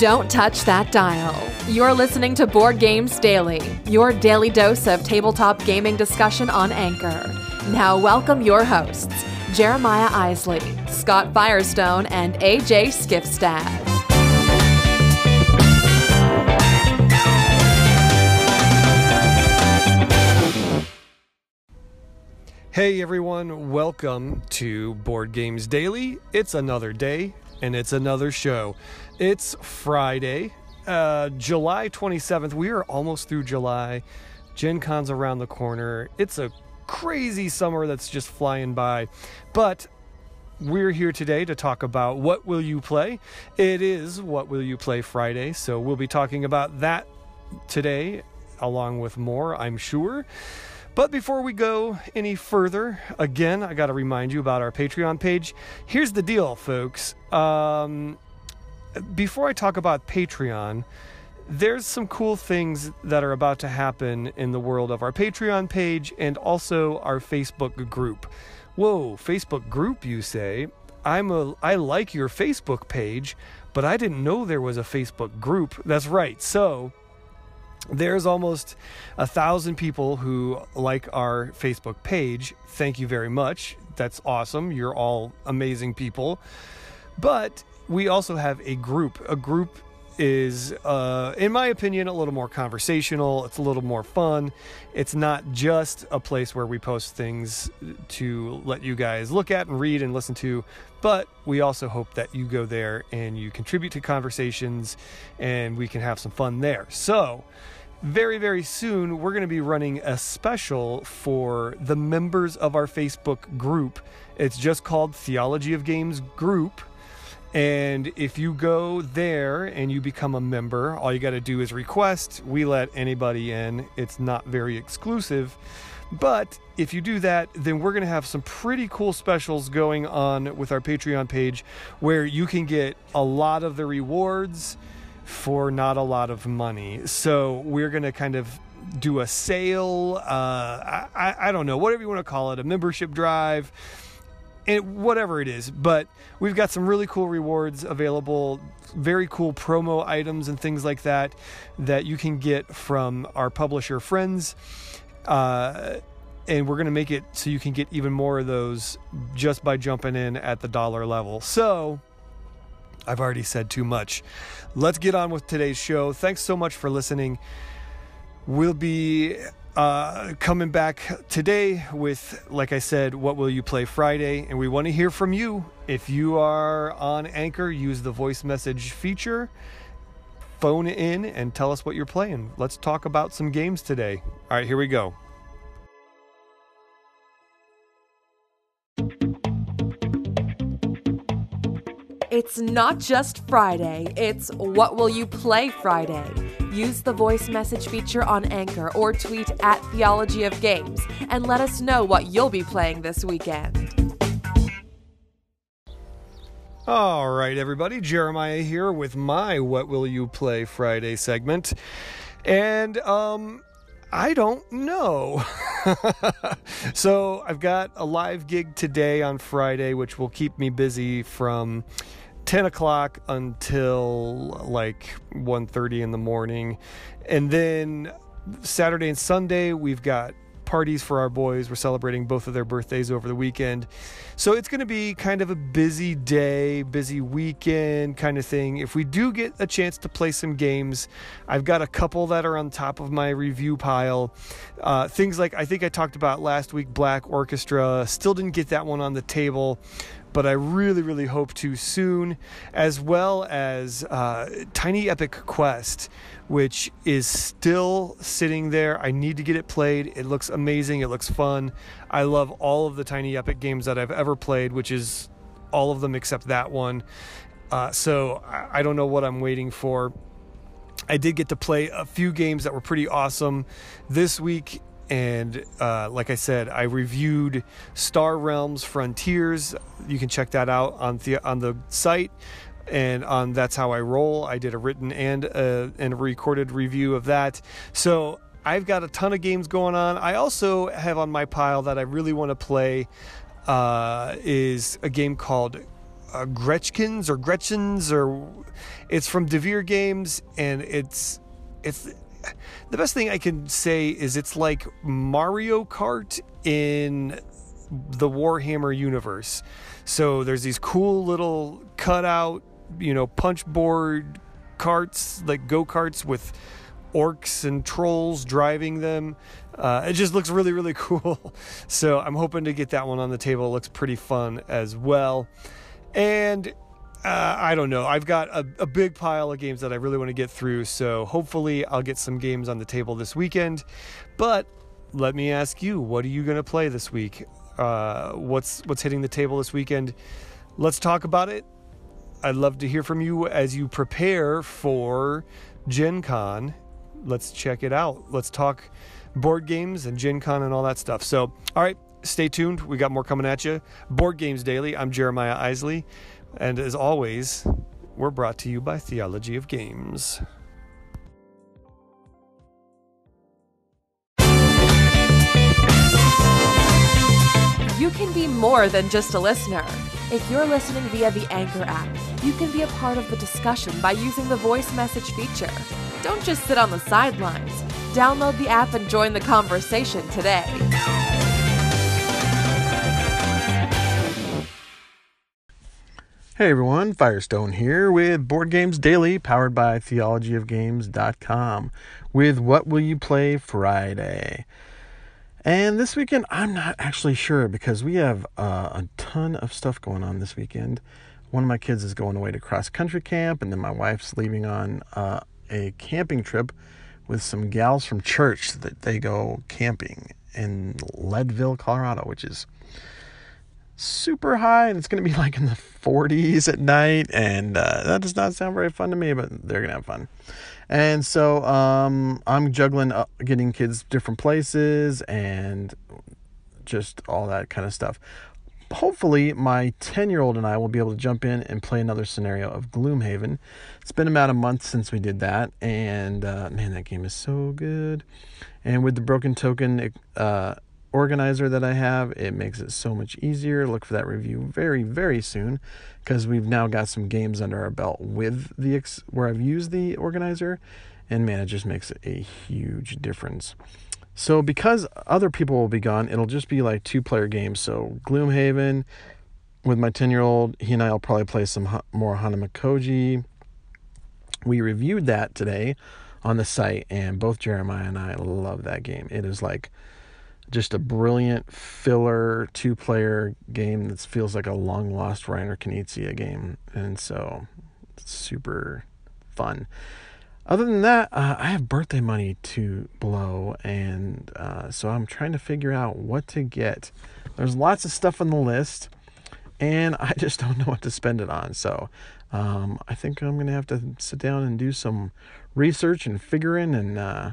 Don't touch that dial. You're listening to Board Games Daily, your daily dose of tabletop gaming discussion on Anchor. Now, welcome your hosts, Jeremiah Isley, Scott Firestone, and AJ Skifstad. Hey everyone, welcome to Board Games Daily. It's another day and it's another show. It's Friday, uh, July 27th. We are almost through July. Gen Con's around the corner. It's a crazy summer that's just flying by. But we're here today to talk about what will you play. It is what will you play Friday, so we'll be talking about that today along with more, I'm sure. But before we go any further, again, I got to remind you about our Patreon page. Here's the deal, folks. Um, before I talk about Patreon, there's some cool things that are about to happen in the world of our Patreon page and also our Facebook group. Whoa, Facebook group, you say? I'm a I like your Facebook page, but I didn't know there was a Facebook group. That's right. So, there's almost a thousand people who like our Facebook page. Thank you very much. That's awesome. You're all amazing people. But we also have a group. A group is, uh, in my opinion, a little more conversational. It's a little more fun. It's not just a place where we post things to let you guys look at and read and listen to, but we also hope that you go there and you contribute to conversations and we can have some fun there. So, very, very soon, we're going to be running a special for the members of our Facebook group. It's just called Theology of Games Group. And if you go there and you become a member, all you got to do is request. We let anybody in, it's not very exclusive. But if you do that, then we're going to have some pretty cool specials going on with our Patreon page where you can get a lot of the rewards for not a lot of money. So we're going to kind of do a sale. Uh, I, I don't know, whatever you want to call it, a membership drive. And whatever it is, but we've got some really cool rewards available, very cool promo items and things like that that you can get from our publisher friends. Uh, and we're going to make it so you can get even more of those just by jumping in at the dollar level. So, I've already said too much. Let's get on with today's show. Thanks so much for listening. We'll be uh, coming back today with, like I said, What Will You Play Friday? And we want to hear from you. If you are on Anchor, use the voice message feature. Phone in and tell us what you're playing. Let's talk about some games today. All right, here we go. It's not just Friday, it's What Will You Play Friday. Use the voice message feature on Anchor or tweet at Theology of Games and let us know what you'll be playing this weekend. All right, everybody. Jeremiah here with my What Will You Play Friday segment. And, um, I don't know. so I've got a live gig today on Friday, which will keep me busy from 10 o'clock until like 1.30 in the morning. And then saturday and sunday we've got parties for our boys. We're celebrating both of their birthdays over the weekend. So it's going to be kind of a busy day busy weekend kind of thing. If we do get a chance to play some games i've got a couple that are on top of my review pile. Uh, things like i think i talked about last week black orchestra. Still didn't get that one on the table but I really, really hope to soon, as well as uh, Tiny Epic Quest, which is still sitting there. I need to get it played. It looks amazing. It looks fun. I love all of the Tiny Epic games that I've ever played, which is all of them except that one. Uh, so I don't know what I'm waiting for. I did get to play a few games that were pretty awesome this week and uh, like I said, I reviewed Star Realms Frontiers. You can check that out on the on the site and on that's how I roll. I did a written and a, and a recorded review of that. So I've got a ton of games going on. I also have on my pile that I really want to play uh, is a game called uh, Gretchkins or Gretchens or it's from Devir Games and it's it's the best thing I can say is it's like Mario Kart in the Warhammer universe. So there's these cool little cutout, you know, punch board carts, like go karts with orcs and trolls driving them. Uh, it just looks really, really cool. So I'm hoping to get that one on the table. It looks pretty fun as well. And uh, I don't know. I've got a, a, big pile of games that I really want to get through. So hopefully I'll get some games on the table this weekend. But let me ask you, what are you going to play this week? Uh, what's what's hitting the table this weekend? Let's talk about it. I'd love to hear from you as you prepare for Gen Con. Let's check it out. Let's talk board games and Gen Con and all that stuff. So, all right, stay tuned. We got more coming at you. Board Games Daily. I'm Jeremiah Isley. And as always, we're brought to you by Theology of Games. You can be more than just a listener. If you're listening via the Anchor app, you can be a part of the discussion by using the voice message feature. Don't just sit on the sidelines. Download the app and join the conversation today. Hey everyone, Firestone here with Board Games Daily, powered by theologyofgames.com, with What Will You Play Friday. And this weekend, I'm not actually sure because we have uh, a ton of stuff going on this weekend. One of my kids is going away to cross country camp, and then my wife's leaving on uh, a camping trip with some gals from church that they go camping in Leadville, Colorado, which is super high and it's going to be like in the 40s at night and uh, that does not sound very fun to me but they're going to have fun and so um, I'm juggling uh, getting kids different places and just all that kind of stuff. Hopefully, my 10 year old and I will be able to jump in and play another scenario of Gloomhaven. It's been about a month since we did that, and uh, man, that game is so good. And with the Broken Token uh, organizer that I have, it makes it so much easier. Look for that review very, very soon because we've now got some games under our belt with the ex- where I've used the organizer, and man, it just makes a huge difference. So because other people will be gone, it'll just be like two player games. So Gloomhaven with my 10 year old, he and I will probably play some more Hanamikoji. We reviewed that today on the site, and both Jeremiah and I love that game. It is like just a brilliant filler two player game that feels like a long lost Reiner Knizia game. And so super fun. Other than that, uh, I have birthday money to blow, and uh, so I'm trying to figure out what to get. There's lots of stuff on the list, and I just don't know what to spend it on. So um, I think I'm going to have to sit down and do some research and figuring and uh,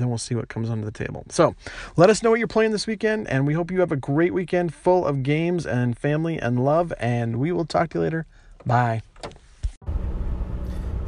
then we'll see what comes onto the table. So let us know what you're playing this weekend, and we hope you have a great weekend full of games and family and love. And we will talk to you later. Bye.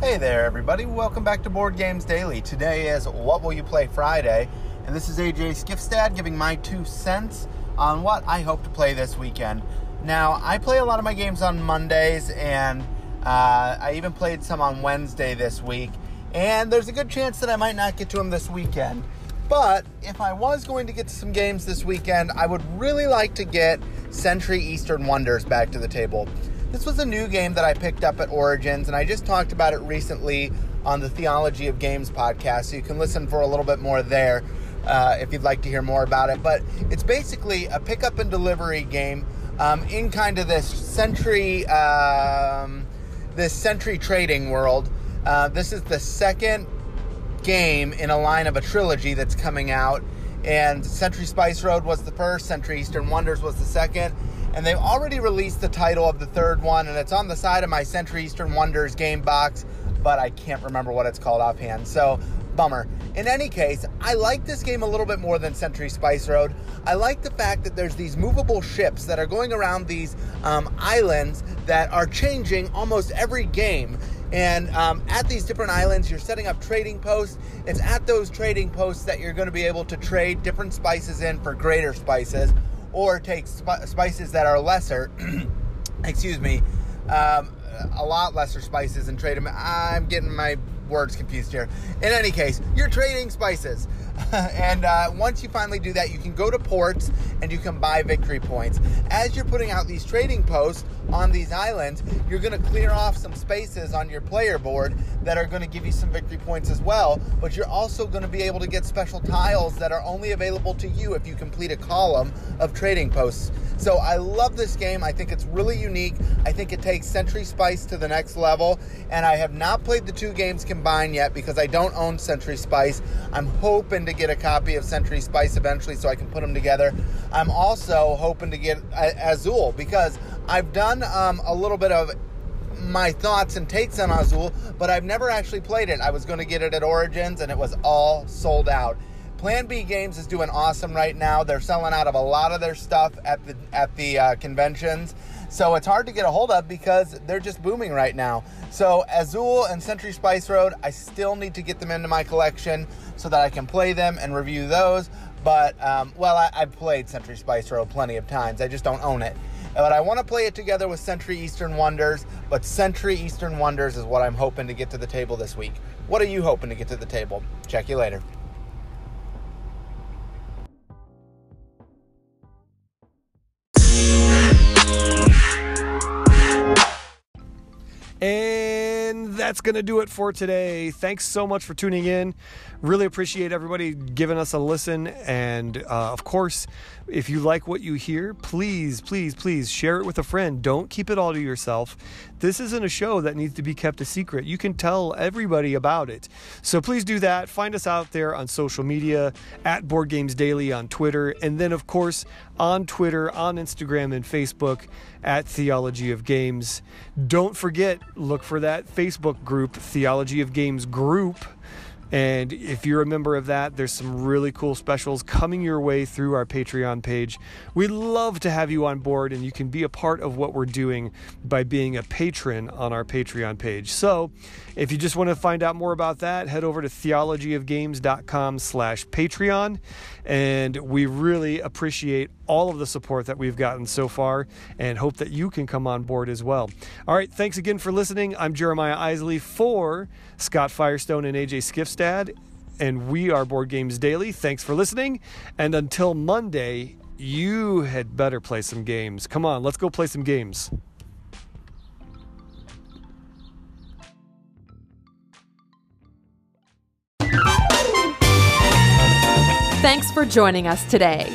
Hey there, everybody. Welcome back to Board Games Daily. Today is What Will You Play Friday, and this is AJ Skifstad giving my two cents on what I hope to play this weekend. Now, I play a lot of my games on Mondays, and uh, I even played some on Wednesday this week and there's a good chance that I might not get to them this weekend. But if I was going to get to some games this weekend, I would really like to get Century Eastern Wonders back to the table. This was a new game that I picked up at Origins, and I just talked about it recently on the Theology of Games podcast, so you can listen for a little bit more there uh, if you'd like to hear more about it. But it's basically a pickup and delivery game um, in kind of this century, um, this century trading world. Uh, this is the second game in a line of a trilogy that's coming out. And Century Spice Road was the first, Century Eastern Wonders was the second. And they've already released the title of the third one, and it's on the side of my Century Eastern Wonders game box, but I can't remember what it's called offhand. So, bummer. In any case, I like this game a little bit more than Century Spice Road. I like the fact that there's these movable ships that are going around these um, islands that are changing almost every game. And um, at these different islands, you're setting up trading posts. It's at those trading posts that you're going to be able to trade different spices in for greater spices or take sp- spices that are lesser. excuse me, um, a lot lesser spices and trade them. I'm getting my words confused here. In any case, you're trading spices. and uh, once you finally do that, you can go to ports and you can buy victory points. As you're putting out these trading posts on these islands, you're going to clear off some spaces on your player board that are going to give you some victory points as well. But you're also going to be able to get special tiles that are only available to you if you complete a column of trading posts. So I love this game. I think it's really unique. I think it takes Century Spice to the next level. And I have not played the two games combined yet because I don't own Century Spice. I'm hoping to get a copy of Century Spice eventually so I can put them together. I'm also hoping to get Azul because I've done um, a little bit of my thoughts and takes on Azul, but I've never actually played it. I was going to get it at Origins and it was all sold out. Plan B Games is doing awesome right now. They're selling out of a lot of their stuff at the at the uh, conventions, so it's hard to get a hold of because they're just booming right now. So Azul and Century Spice Road, I still need to get them into my collection so that I can play them and review those. But um, well, I, I've played Century Spice Road plenty of times. I just don't own it. But I want to play it together with Century Eastern Wonders. But Century Eastern Wonders is what I'm hoping to get to the table this week. What are you hoping to get to the table? Check you later. That's going to do it for today. Thanks so much for tuning in. Really appreciate everybody giving us a listen. And uh, of course, if you like what you hear, please, please, please share it with a friend. Don't keep it all to yourself. This isn't a show that needs to be kept a secret. You can tell everybody about it. So please do that. Find us out there on social media at Board Games Daily on Twitter. And then, of course, on Twitter, on Instagram, and Facebook at Theology of Games. Don't forget, look for that Facebook group, Theology of Games Group. And if you're a member of that, there's some really cool specials coming your way through our Patreon page. We'd love to have you on board, and you can be a part of what we're doing by being a patron on our Patreon page. So if you just want to find out more about that, head over to theologyofgames.com slash Patreon. And we really appreciate all of the support that we've gotten so far and hope that you can come on board as well. All right, thanks again for listening. I'm Jeremiah Isley for Scott Firestone and AJ Skifstad, and we are Board Games Daily. Thanks for listening, and until Monday, you had better play some games. Come on, let's go play some games. Thanks for joining us today.